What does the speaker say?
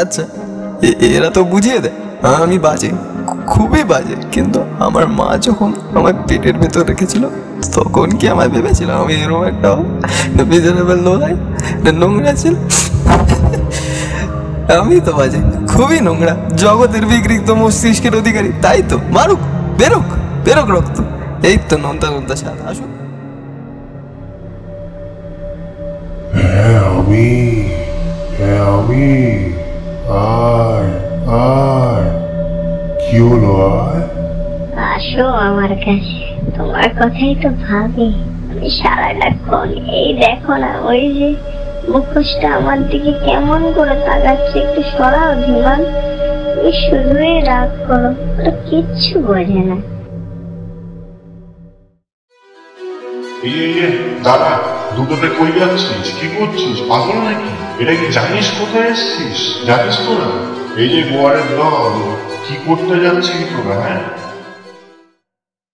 আচ্ছা এরা তো বুঝিয়ে দেয়। আমি বাজে খুবই বাজে, কিন্তু আমার মা যখন আমার পেটের ভেতর রেখেছিল, তখন কি আমায় ভেবেছিল আমি এরকম একটা মিজারেবল নোলাই নোংরা ছিল? আমি তো বাজে, খুবই নোংরা। জগতের বিকৃত মস্তিষ্কের অধিকারী, তাই তো, মারুক, বেরোক বেরোক রক্ত। এই তো নন্তা নন্তা সার আসুক হ্যাঁ আমি হ্যাঁ আমি। আর আর কি হলো আর? আসো আমার কাছে তোমার কথাই তো ভাবি। আমি সারাটাক্ষণ এই দেখো না ওই যে মুখোশটা আমার দিকে কেমন করে তাকাচ্ছে একটু সরাও ধীমান। তুমি শুধুই রাগ করো ওটা কিচ্ছু বোঝে না। দাদা দুটোতে কই যাচ্ছিস? কি করছিস? পাগল নাকি? এটা কি জানিস কোথায় এসছিস? জানিস তো না। এই যে গোয়ারের দল কি করতে যাচ্ছিস তোরা হ্যাঁ?